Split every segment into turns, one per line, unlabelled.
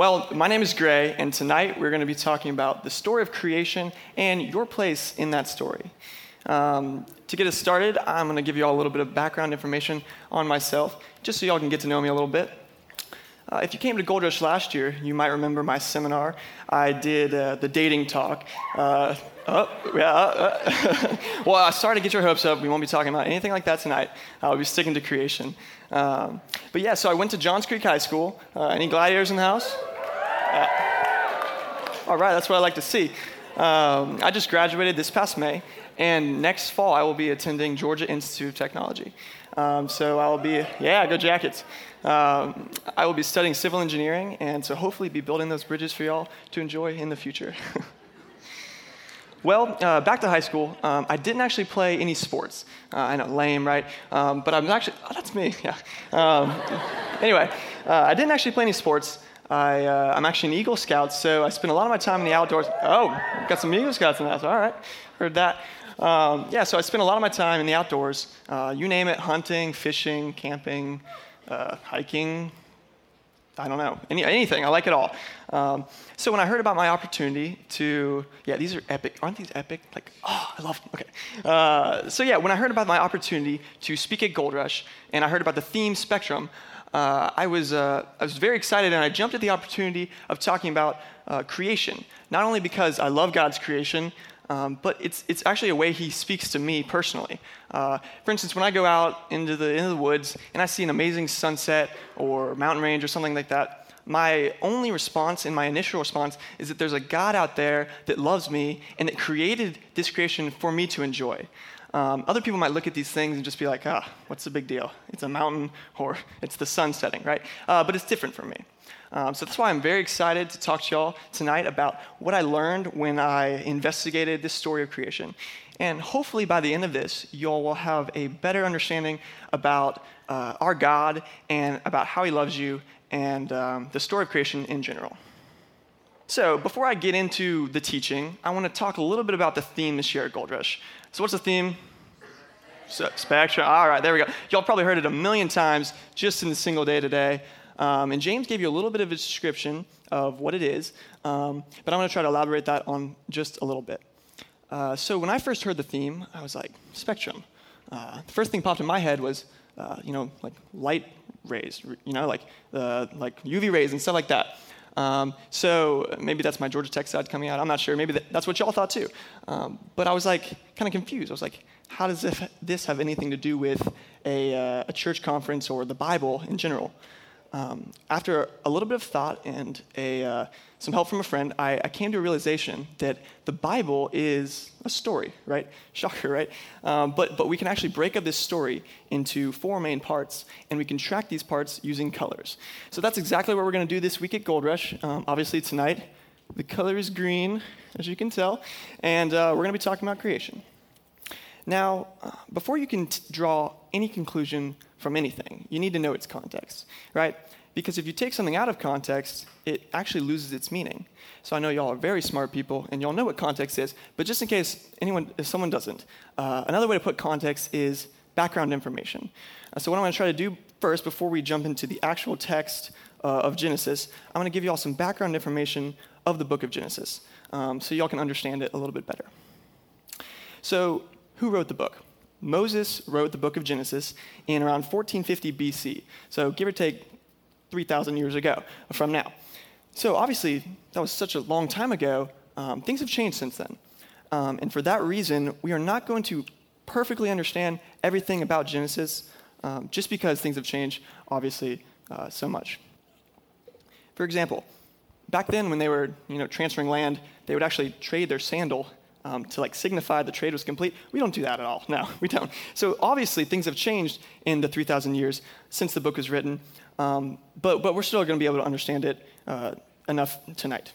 Well, my name is Gray, and tonight we're going to be talking about the story of creation and your place in that story. Um, to get us started, I'm going to give you all a little bit of background information on myself, just so y'all can get to know me a little bit. Uh, if you came to Gold Rush last year, you might remember my seminar. I did uh, the dating talk. Uh, oh, yeah. Uh, well, uh, sorry to get your hopes up. We won't be talking about anything like that tonight. I'll be sticking to creation. Um, but yeah, so I went to Johns Creek High School. Uh, any gladiators in the house? All right, that's what I like to see. Um, I just graduated this past May, and next fall I will be attending Georgia Institute of Technology. Um, so I will be, yeah, go Jackets. Um, I will be studying civil engineering, and so hopefully be building those bridges for y'all to enjoy in the future. well, uh, back to high school, um, I didn't actually play any sports. Uh, I know, lame, right? Um, but I'm actually, oh, that's me, yeah. Um, anyway, uh, I didn't actually play any sports. I, uh, actually an Eagle Scout, so I spend a lot of my time in the outdoors. Oh, got some Eagle Scouts in the house. All right, heard that. Um, yeah, so I spend a lot of my time in the outdoors. Uh, you name it hunting, fishing, camping, uh, hiking. I don't know, Any, anything. I like it all. Um, so when I heard about my opportunity to, yeah, these are epic. Aren't these epic? Like, oh, I love them. Okay. Uh, so yeah, when I heard about my opportunity to speak at Gold Rush, and I heard about the theme Spectrum, uh, I, was, uh, I was very excited and I jumped at the opportunity of talking about uh, creation. Not only because I love God's creation, um, but it's, it's actually a way he speaks to me personally. Uh, for instance, when I go out into the, into the woods and I see an amazing sunset or mountain range or something like that, my only response and my initial response is that there's a God out there that loves me and that created this creation for me to enjoy. Um, other people might look at these things and just be like, ah, what's the big deal? It's a mountain or it's the sun setting, right? Uh, but it's different for me. Um, so that's why I'm very excited to talk to y'all tonight about what I learned when I investigated this story of creation. And hopefully by the end of this, y'all will have a better understanding about uh, our God and about how He loves you and um, the story of creation in general. So, before I get into the teaching, I want to talk a little bit about the theme this year at Gold Rush. So, what's the theme? Spectrum. All right, there we go. Y'all probably heard it a million times just in the single day today. Um, and James gave you a little bit of a description of what it is, um, but I'm going to try to elaborate that on just a little bit. Uh, so, when I first heard the theme, I was like, spectrum. Uh, the first thing popped in my head was, uh, you know, like light rays, you know, like, uh, like UV rays and stuff like that. Um, so maybe that's my Georgia Tech side coming out. I'm not sure. Maybe that, that's what y'all thought too. Um, but I was like kind of confused. I was like, how does this have anything to do with a, uh, a church conference or the Bible in general? Um, after a little bit of thought and a, uh, some help from a friend, I, I, came to a realization that the Bible is a story, right? Shocker, right? Um, but, but we can actually break up this story into four main parts, and we can track these parts using colors. So that's exactly what we're going to do this week at Gold Rush. Um, obviously, tonight, the color is green, as you can tell, and uh, we're going to be talking about creation. Now, uh, before you can t- draw any conclusion from anything. You need to know its context, right? Because if you take something out of context, it actually loses its meaning. So I know y'all are very smart people, and y'all know what context is. But just in case anyone, if someone doesn't, uh, another way to put context is background information. Uh, so what I'm going to try to do first, before we jump into the actual text uh, of Genesis, I'm going to give y'all some background information of the book of Genesis, um, so y'all can understand it a little bit better. So, who wrote the book? Moses wrote the book of Genesis in around 1450 BC, so give or take 3,000 years ago from now. So obviously, that was such a long time ago. Um, things have changed since then. Um, and for that reason, we are not going to perfectly understand everything about Genesis um, just because things have changed, obviously, uh, so much. For example, back then when they were you know, transferring land, they would actually trade their sandal um, to like signify the trade was complete. We don't do that at all. No, we don't. So obviously things have changed in the 3,000 years since the book was written, um, but, but we're still going to be able to understand it uh, enough tonight.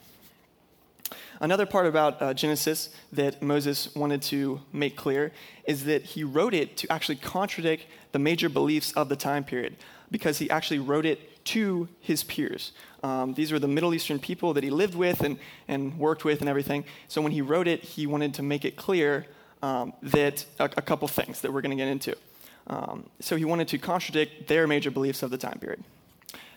Another part about uh, Genesis that Moses wanted to make clear is that he wrote it to actually contradict the major beliefs of the time period because he actually wrote it to his peers. Um, these were the Middle Eastern people that he lived with and, and worked with and everything. So when he wrote it, he wanted to make it clear um, that a, a, couple things that we're going to get into. Um, so he wanted to contradict their major beliefs of the time period.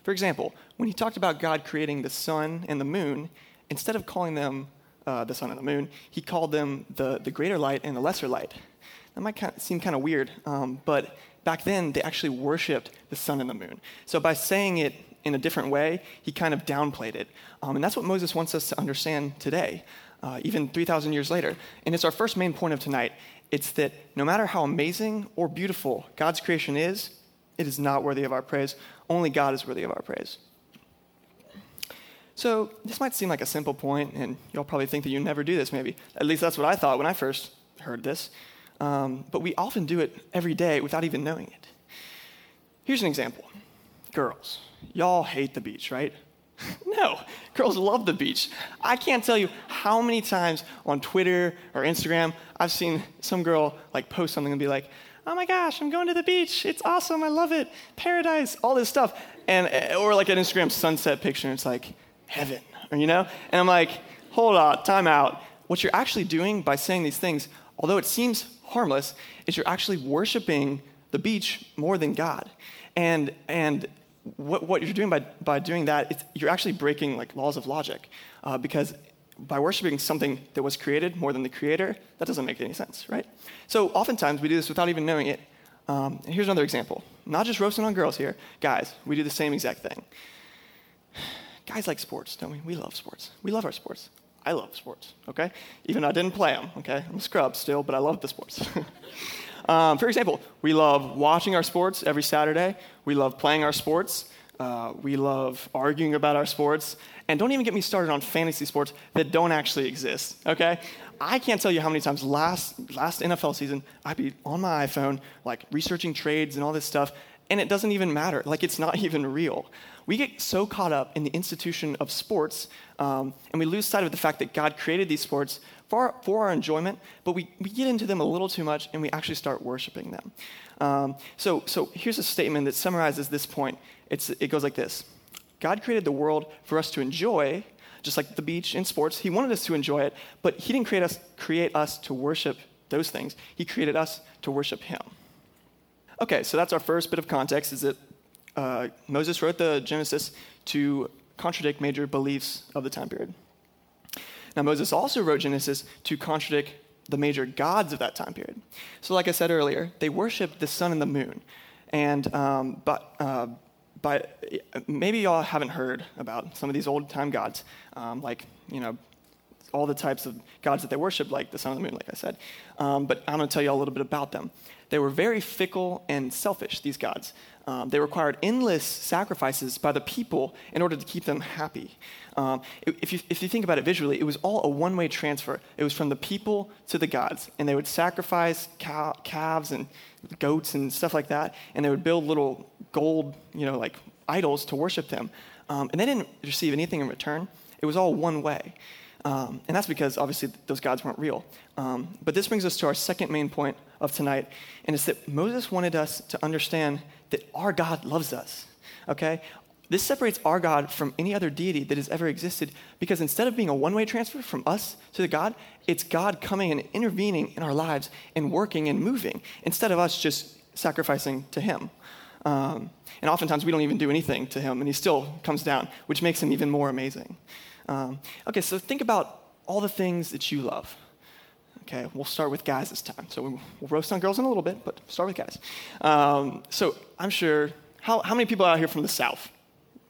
For example, when he talked about God creating the sun and the moon, instead of calling them uh, the sun and the moon, he called them the, the greater light and the lesser light. That might kind of seem kind of weird, um, but back then they actually worshiped the sun and the moon. So by saying it in a different way, he kind of downplayed it. Um, and that's what Moses wants us to understand today, uh, even 3,000 years later. And it's our first main point of tonight. It's that no matter how amazing or beautiful God's creation is, it is not worthy of our praise. Only God is worthy of our praise. So, this might seem like a simple point, and you'll probably think that you never do this, maybe. At least that's what I thought when I first heard this. Um, but we often do it every day without even knowing it. Here's an example girls, y'all hate the beach, right? no, girls love the beach. I can't tell you how many times on Twitter or Instagram I've seen some girl like post something and be like, oh my gosh, I'm going to the beach. It's awesome. I love it. Paradise, all this stuff. And, eh, or like an Instagram sunset picture, and it's like, heaven, or, you know? And I'm like, hold on, time out. What you're actually doing by saying these things, although it seems harmless, is you're actually worshiping the beach more than God. And, and what, what you're doing by, by doing that, you're actually breaking like laws of logic. Uh, because by worshiping something that was created more than the creator, that doesn't make any sense, right? So oftentimes we do this without even knowing it. Um, here's another example. Not just roasting on girls here. Guys, we do the same exact thing. Guys like sports, don't we? We love sports. We love our sports. I love sports, okay? Even I didn't play them, okay? I'm a scrub still, but I love the sports. um, for example, we love watching our sports every Saturday. We love playing our sports. Uh, we love arguing about our sports. And don't even get me started on fantasy sports that don't actually exist, okay? I can't tell you how many times last, last NFL season I'd be on my iPhone, like researching trades and all this stuff, and it doesn't even matter. Like it's not even real. We get so caught up in the institution of sports, um, and we lose sight of the fact that God created these sports for our, for our enjoyment, but we, we get into them a little too much and we actually start worshiping them. Um, so, so here's a statement that summarizes this point. It's, it goes like this God created the world for us to enjoy, just like the beach and sports. He wanted us to enjoy it, but He didn't create us, create us to worship those things. He created us to worship Him. Okay, so that's our first bit of context is that uh, Moses wrote the Genesis to contradict major beliefs of the time period. Now, Moses also wrote Genesis to contradict the major gods of that time period. So, like I said earlier, they worshiped the sun and the moon. And um, but, uh, but maybe y'all haven't heard about some of these old time gods, um, like, you know, all the types of gods that they worship, like the sun and the moon, like I said. Um, but I'm going to tell you a little bit about them. They were very fickle and selfish, these gods. Um, they required endless sacrifices by the people in order to keep them happy. Um, if, you, if you think about it visually, it was all a one way transfer. It was from the people to the gods. And they would sacrifice cow, calves and goats and stuff like that. And they would build little gold, you know, like idols to worship them. Um, and they didn't receive anything in return. It was all one way. Um, and that's because obviously those gods weren't real. Um, but this brings us to our second main point of tonight, and it's that Moses wanted us to understand that our God loves us. Okay? This separates our God from any other deity that has ever existed because instead of being a one way transfer from us to the God, it's God coming and intervening in our lives and working and moving instead of us just sacrificing to Him. Um, and oftentimes we don't even do anything to Him and He still comes down, which makes Him even more amazing. Um, okay, so think about all the things that you love. Okay, we'll start with guys this time. So we'll roast on girls in a little bit, but start with guys. Um, so I'm sure, how, how many people are out here from the South?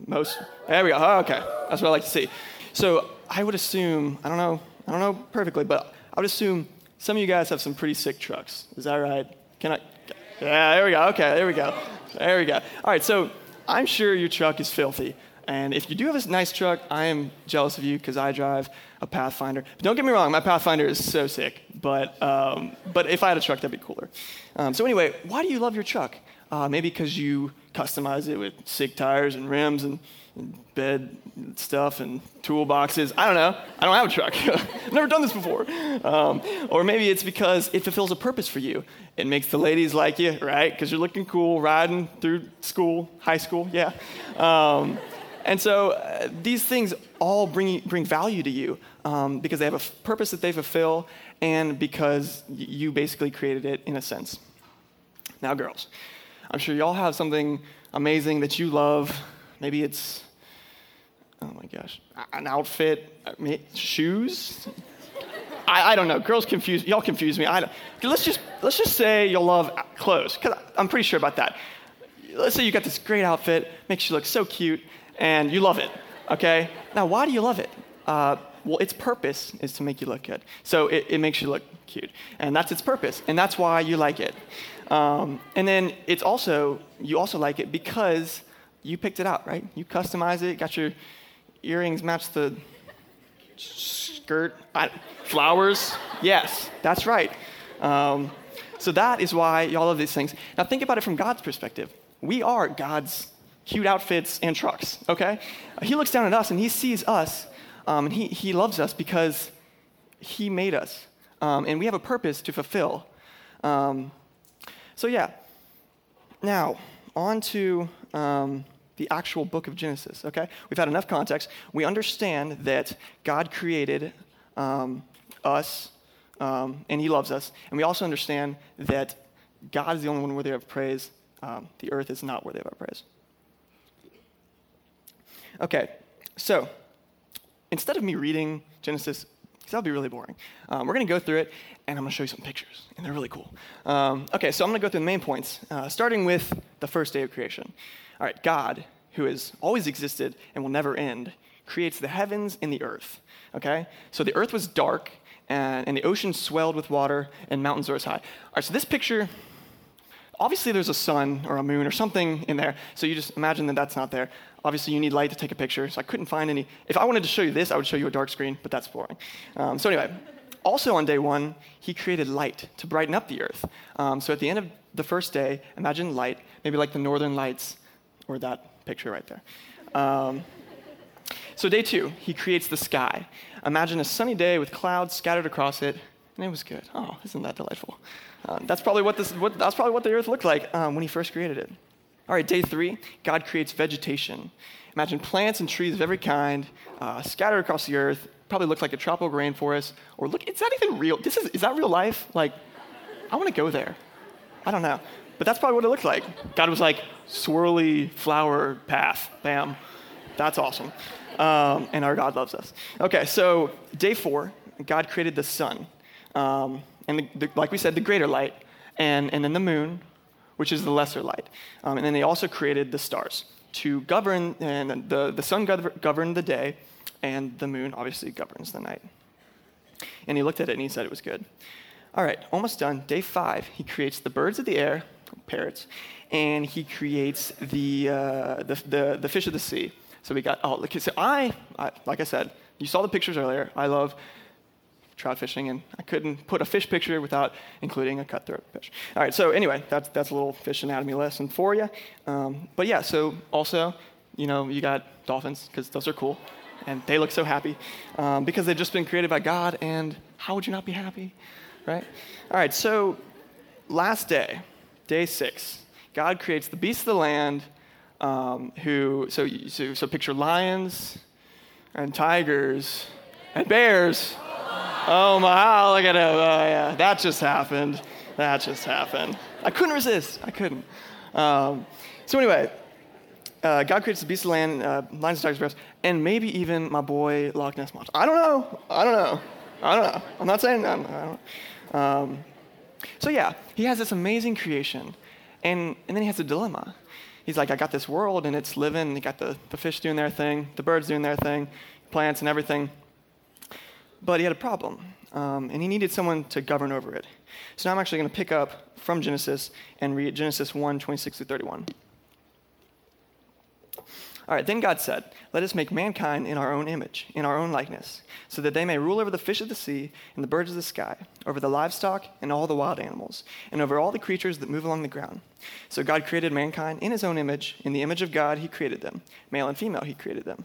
Most? There we go. Oh, okay, that's what I like to see. So I would assume, I don't know, I don't know perfectly, but I would assume some of you guys have some pretty sick trucks. Is that right? Can I? Yeah, there we go. Okay, there we go. There we go. All right, so I'm sure your truck is filthy. And if you do have a nice truck, I am jealous of you because I drive a Pathfinder. But don't get me wrong, my Pathfinder is so sick. But, um, but if I had a truck, that'd be cooler. Um, so, anyway, why do you love your truck? Uh, maybe because you customize it with sick tires and rims and, and bed stuff and toolboxes. I don't know. I don't have a truck. I've never done this before. Um, or maybe it's because it fulfills a purpose for you. It makes the ladies like you, right? Because you're looking cool riding through school, high school, yeah. And so uh, these things all bring, bring value to you um, because they have a f- purpose that they fulfill and because y- you basically created it in a sense. Now, girls, I'm sure y'all have something amazing that you love maybe it's, oh my gosh, an outfit, uh, shoes. I, I, don't know. Girls confuse y'all confuse me. I don't. Let's just let's just say you'll love clothes because I'm pretty sure about that. Let's say you got this great outfit, makes you look so cute, and you love it. Okay. Now, why do you love it? Uh, well, its purpose is to make you look good. So it, it, makes you look cute. And that's its purpose. And that's why you like it. Um, and then it's also, you also like it because you picked it out, right? You customize it, got your earrings match the skirt, I, flowers. Yes, that's right. Um, so that is why y'all love these things. Now think about it from God's perspective. We are God's cute outfits and trucks, okay? He looks down at us and he sees us um, and he, he loves us because he made us. Um, and we have a purpose to fulfill. Um, so, yeah. Now, on to um, the actual book of Genesis, okay? We've had enough context. We understand that God created um, us um, and he loves us. And we also understand that God is the only one worthy of praise. the earth is not worthy of our praise. Okay, so instead of me reading Genesis, because that would be really boring, um, we're going to go through it and I'm going to show you some pictures, and they're really cool. Um, okay, so I'm going to go through the main points, uh, starting with the first day of creation. All right, God, who has always existed and will never end, creates the heavens and the earth. Okay? So the earth was dark, and, and the ocean swelled with water, and mountains rose high. All right, so this picture obviously there's a sun or a moon or something in there. So you just imagine that that's not there. Obviously, you need light to take a picture. So I couldn't find any. If I wanted to show you this, I would show you a dark screen, but that's boring. Um, so anyway, also on day one, he created light to brighten up the earth. Um, so at the end of the first day, imagine light, maybe like the northern lights, or that picture right there. Um, so day two, he creates the sky. Imagine a sunny day with clouds scattered across it, and it was good. Oh, isn't that delightful? Um, that's, probably what this, what, that's probably what the earth looked like um, when he first created it. All right, day three, God creates vegetation. Imagine plants and trees of every kind uh, scattered across the earth. Probably look like a tropical rainforest. Or look, is that even real? This is, is that real life? Like, I want to go there. I don't know. But that's probably what it looked like. God was like, swirly flower path. Bam. That's awesome. Um, and our God loves us. Okay, so day four, God created the sun. Um, and the, the, like we said, the greater light, and, and then the moon, which is the lesser light. Um, and then they also created the stars to govern, and the, the sun governed the day, and the moon obviously governs the night. And he looked at it and he said it was good. All right, almost done. Day five, he creates the birds of the air, parrots, and he creates the, uh, the, the, the, fish of the sea. So we got, oh, look, so I, I, like I said, you saw the pictures earlier. I love trout fishing, and I couldn't put a fish picture without including a cutthroat fish. All right, so anyway, that's, that's a little fish anatomy lesson for you. Um, but yeah, so also, you know, you got dolphins, because those are cool, and they look so happy um, because they've just been created by God, and how would you not be happy, right? All right, so last day, day six, God creates the beasts of the land. Um, who so, so so picture lions and tigers and bears Oh my, look at him. Oh, yeah. That just happened. That just happened. I couldn't resist. I couldn't. Um, so, anyway, uh, God creates the beasts of land, uh, lions, tigers, bears, and maybe even my boy Loch Ness Monster. I don't know. I don't know. I don't know. I'm not saying that. I don't um, so, yeah, he has this amazing creation, and, and then he has a dilemma. He's like, I got this world, and it's living. You got the, the fish doing their thing, the birds doing their thing, plants and everything. But he had a problem, um, and he needed someone to govern over it. So now I'm actually going to pick up from Genesis and read Genesis 1 26 through 31. All right, then God said, Let us make mankind in our own image, in our own likeness, so that they may rule over the fish of the sea and the birds of the sky, over the livestock and all the wild animals, and over all the creatures that move along the ground. So God created mankind in his own image. In the image of God, he created them. Male and female, he created them.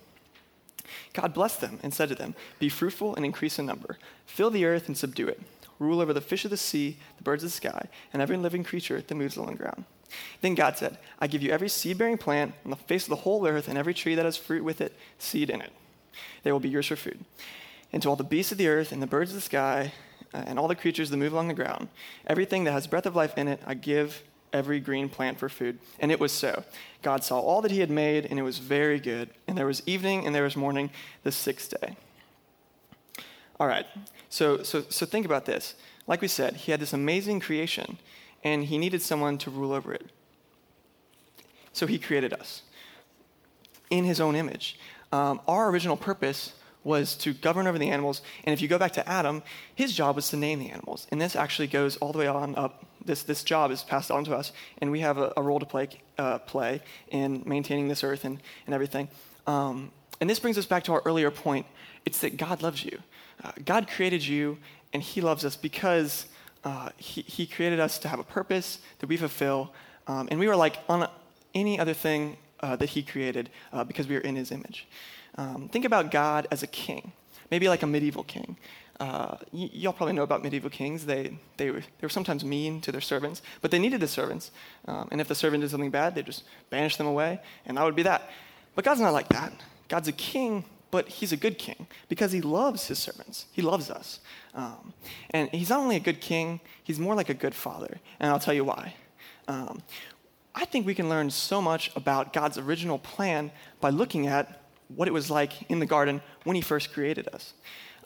God blessed them and said to them, Be fruitful and increase in number, fill the earth and subdue it, rule over the fish of the sea, the birds of the sky, and every living creature that moves along the ground. Then God said, I give you every seed bearing plant on the face of the whole earth, and every tree that has fruit with it, seed in it. They will be yours for food. And to all the beasts of the earth, and the birds of the sky, uh, and all the creatures that move along the ground, everything that has breath of life in it, I give every green plant for food. And it was so. God saw all that he had made, and it was very good. And there was evening and there was morning the sixth day. All right, so, so, so think about this. Like we said, he had this amazing creation, and he needed someone to rule over it. So he created us in his own image. Um, our original purpose was to govern over the animals. And if you go back to Adam, his job was to name the animals. And this actually goes all the way on up. This, this job is passed on to us, and we have a, a role to play, uh, play in maintaining this earth and, and everything. Um, and this brings us back to our earlier point it's that God loves you. Uh, God created you, and He loves us because uh, he, he created us to have a purpose that we fulfill. Um, and we were like on any other thing uh, that He created uh, because we are in His image. Um, think about God as a king, maybe like a medieval king. Uh, y- y'all probably know about medieval kings. They, they, were, they were sometimes mean to their servants, but they needed the servants. Um, and if the servant did something bad, they just banish them away, and that would be that. But God's not like that. God's a king, but he's a good king because he loves his servants. He loves us. Um, and he's not only a good king, he's more like a good father. And I'll tell you why. Um, I think we can learn so much about God's original plan by looking at what it was like in the garden when he first created us.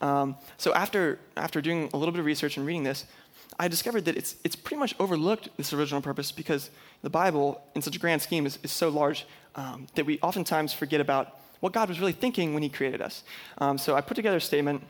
Um, so after, after doing a little bit of research and reading this, I discovered that it's, it's pretty much overlooked this original purpose because the Bible, in such a grand scheme, is, is so large um, that we oftentimes forget about what God was really thinking when He created us. Um, so I put together a statement,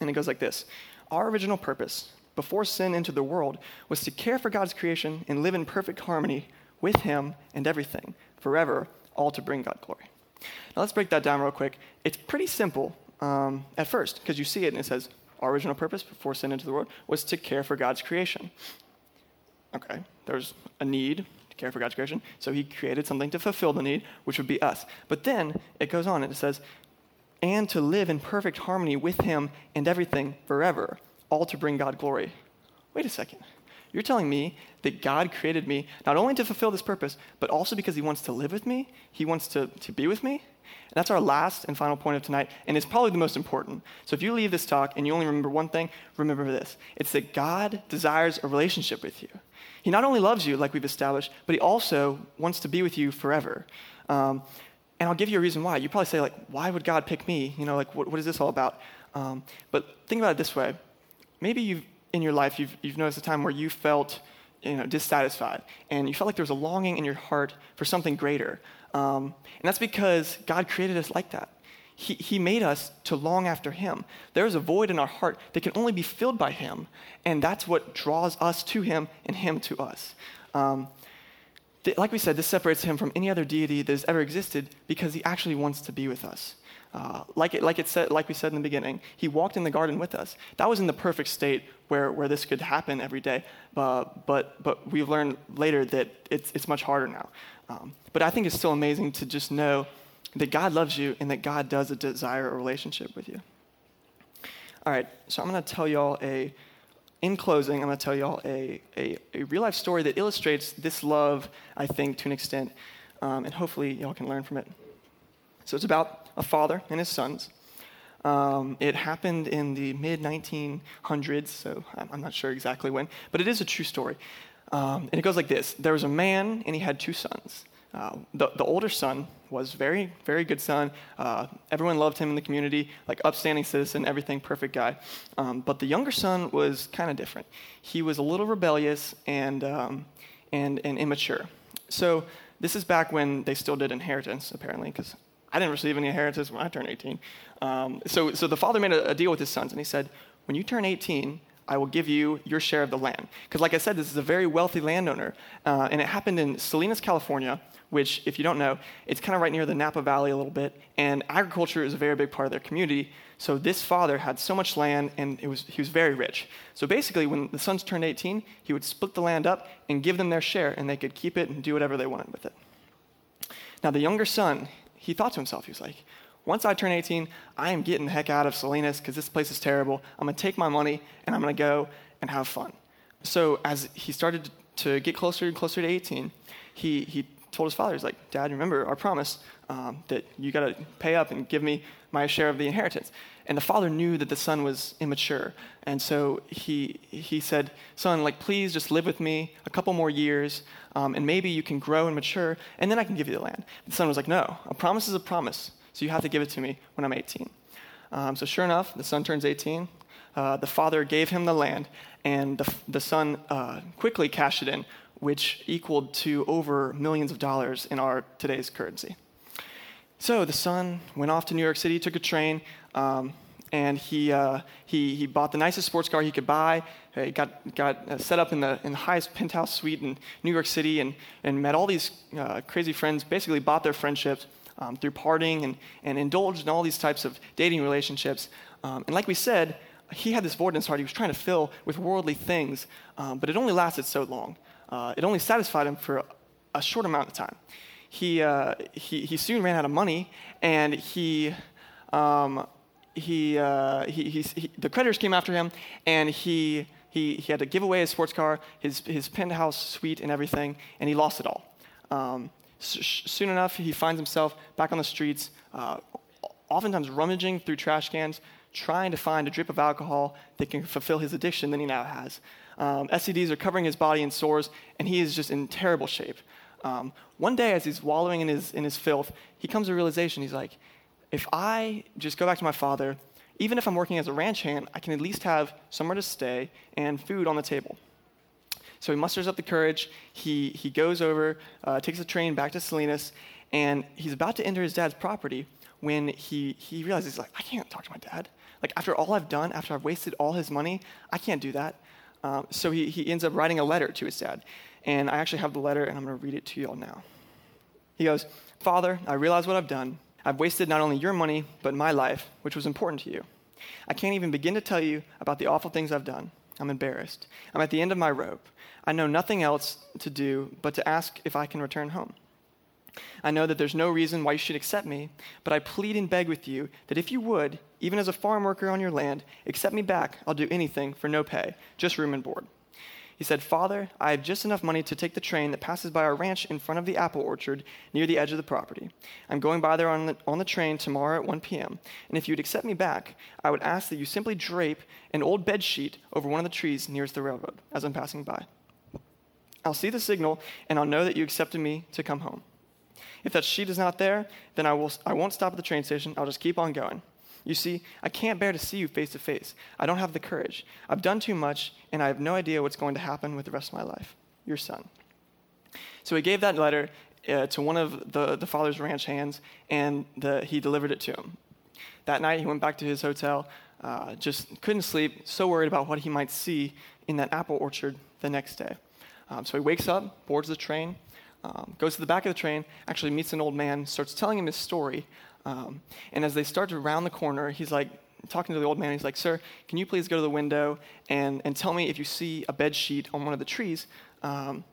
and it goes like this Our original purpose, before sin entered the world, was to care for God's creation and live in perfect harmony with Him and everything, forever, all to bring God glory. Now let's break that down real quick. It's pretty simple um, at first because you see it and it says, Our original purpose before sin into the world was to care for God's creation. Okay, there's a need to care for God's creation, so He created something to fulfill the need, which would be us. But then it goes on and it says, and to live in perfect harmony with Him and everything forever, all to bring God glory. Wait a second. You're telling me that God created me not only to fulfill this purpose, but also because He wants to live with me? He wants to, to be with me? And that's our last and final point of tonight, and it's probably the most important. So if you leave this talk and you only remember one thing, remember this it's that God desires a relationship with you. He not only loves you, like we've established, but He also wants to be with you forever. Um, and I'll give you a reason why. You probably say, like, why would God pick me? You know, like, what, what is this all about? Um, but think about it this way. Maybe you've in your life you've, you've noticed a time where you felt you know, dissatisfied and you felt like there was a longing in your heart for something greater. Um, and that's because God created us like that. He, he made us to long after Him. There's a void in our heart that can only be filled by Him, and that's what draws us to Him and Him to us. Um, like we said, this separates Him from any other deity that has ever existed because He actually wants to be with us. Uh, like, it, like, it said, like we said in the beginning, he walked in the garden with us. That was in the perfect state where, where this could happen every day. Uh, but, but we've learned later that it's, it's much harder now. Um, but I think it's still amazing to just know that God loves you and that God does desire a relationship with you. All right, so I'm going to tell y'all a, in closing, I'm going to tell y'all a, a, a, real life story that illustrates this love, I think, to an extent. Um, and hopefully, y'all can learn from it. So it's about a father and his sons. Um, it happened in the mid 1900s, so I'm not sure exactly when, but it is a true story. Um, and it goes like this There was a man, and he had two sons. Uh, the, the older son was very, very good son. Uh, everyone loved him in the community, like upstanding citizen, everything, perfect guy. Um, but the younger son was kind of different. He was a little rebellious and, um, and, and immature. So this is back when they still did inheritance, apparently, because I didn't receive any inheritance when I turned 18. Um, so, so the father made a, a deal with his sons, and he said, When you turn 18, I will give you your share of the land. Because, like I said, this is a very wealthy landowner. Uh, and it happened in Salinas, California, which, if you don't know, it's kind of right near the Napa Valley a little bit. And agriculture is a very big part of their community. So, this father had so much land, and was, he was very rich. So, basically, when the sons turned 18, he would split the land up and give them their share, and they could keep it and do whatever they wanted with it. Now, the younger son, he thought to himself, he was like, once I turn 18, I am getting the heck out of Salinas because this place is terrible. I'm going to take my money and I'm going to go and have fun. So as he started to get closer and closer to 18, he, he told his father, he's like, Dad, remember our promise um, that you got to pay up and give me my share of the inheritance. And the father knew that the son was immature. And so he, he said, Son, like, please just live with me a couple more years, um, and maybe you can grow and mature, and then I can give you the land. The son was like, No, a promise is a promise, so you have to give it to me when I'm 18. Um, so sure enough, the son turns 18. Uh, the father gave him the land, and the, the son uh, quickly cashed it in, which equaled to over millions of dollars in our today's currency. So the son went off to New York City, took a train, um, and he, uh, he, he bought the nicest sports car he could buy. He got, got uh, set up in the, in the highest penthouse suite in New York City and, and met all these uh, crazy friends, basically bought their friendships um, through partying and, and indulged in all these types of dating relationships. Um, and like we said, he had this void in his heart he was trying to fill with worldly things, um, but it only lasted so long. Uh, it only satisfied him for a short amount of time. He, uh, he, he soon ran out of money, and he, um, he, uh, he, he, he, the creditors came after him, and he, he, he had to give away his sports car, his, his penthouse suite, and everything, and he lost it all. Um, soon enough, he finds himself back on the streets, uh, oftentimes rummaging through trash cans, trying to find a drip of alcohol that can fulfill his addiction that he now has. Um, STDs are covering his body in sores, and he is just in terrible shape. Um, one day, as he's wallowing in his, in his filth, he comes to a realization. He's like, if I just go back to my father, even if I'm working as a ranch hand, I can at least have somewhere to stay and food on the table. So he musters up the courage. He, he goes over, uh, takes the train back to Salinas, and he's about to enter his dad's property when he, he realizes, like, I can't talk to my dad. Like, after all I've done, after I've wasted all his money, I can't do that. Um, so he, he ends up writing a letter to his dad. And I actually have the letter, and I'm going to read it to you all now. He goes, Father, I realize what I've done. I've wasted not only your money, but my life, which was important to you. I can't even begin to tell you about the awful things I've done. I'm embarrassed. I'm at the end of my rope. I know nothing else to do but to ask if I can return home. I know that there's no reason why you should accept me, but I plead and beg with you that if you would, even as a farm worker on your land, accept me back, I'll do anything for no pay, just room and board. He said, Father, I have just enough money to take the train that passes by our ranch in front of the apple orchard near the edge of the property. I'm going by there on the, on the train tomorrow at 1 p.m., and if you'd accept me back, I would ask that you simply drape an old bed sheet over one of the trees nearest the railroad as I'm passing by. I'll see the signal, and I'll know that you accepted me to come home. If that sheet is not there, then I, will, I won't stop at the train station. I'll just keep on going. You see, I can't bear to see you face to face. I don't have the courage. I've done too much, and I have no idea what's going to happen with the rest of my life. Your son. So he gave that letter uh, to one of the, the father's ranch hands, and the, he delivered it to him. That night, he went back to his hotel, uh, just couldn't sleep, so worried about what he might see in that apple orchard the next day. Um, so he wakes up, boards the train, um, goes to the back of the train, actually meets an old man, starts telling him his story um, and as they start to round the corner, he's like, talking to the old man, he's like, Sir, can you please go to the window and, and tell me if you see a bed sheet on one of the trees? Um,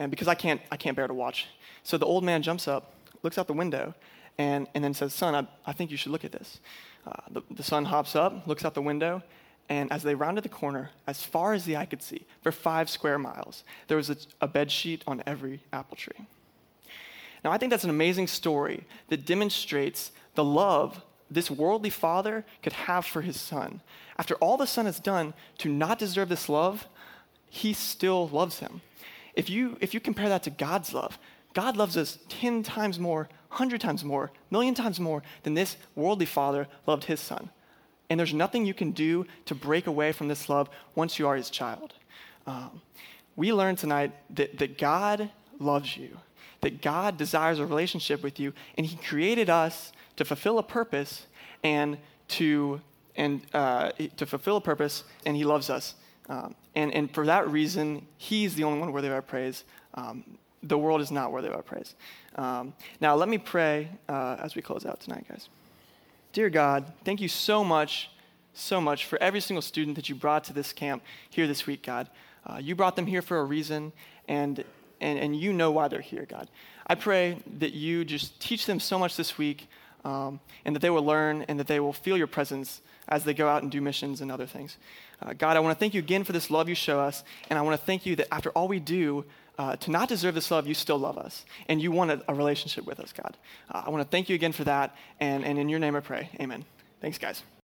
and because I can't, I can't bear to watch. So the old man jumps up, looks out the window, and, and then says, Son, I, I think you should look at this. Uh, the, the son hops up, looks out the window, and as they rounded the corner, as far as the eye could see, for five square miles, there was a, a bed sheet on every apple tree. Now, I think that's an amazing story that demonstrates the love this worldly father could have for his son. After all the son has done to not deserve this love, he still loves him. If you, if you compare that to God's love, God loves us 10 times more, 100 times more, million times more than this worldly father loved his son. And there's nothing you can do to break away from this love once you are his child. Um, we learned tonight that, that God loves you that God desires a relationship with you, and He created us to fulfill a purpose and to and uh, to fulfill a purpose, and He loves us. Um, and, and for that reason, He's the only one worthy of our praise. Um, the world is not worthy of our praise. Um, now, let me pray uh, as we close out tonight, guys. Dear God, thank you so much, so much for every single student that you brought to this camp here this week, God. Uh, you brought them here for a reason, and and, and you know why they're here, God. I pray that you just teach them so much this week um, and that they will learn and that they will feel your presence as they go out and do missions and other things. Uh, God, I want to thank you again for this love you show us, and I want to thank you that after all we do, uh, to not deserve this love, you still love us, and you want a, a relationship with us, God. Uh, I want to thank you again for that, and, and in your name I pray. Amen. Thanks, guys.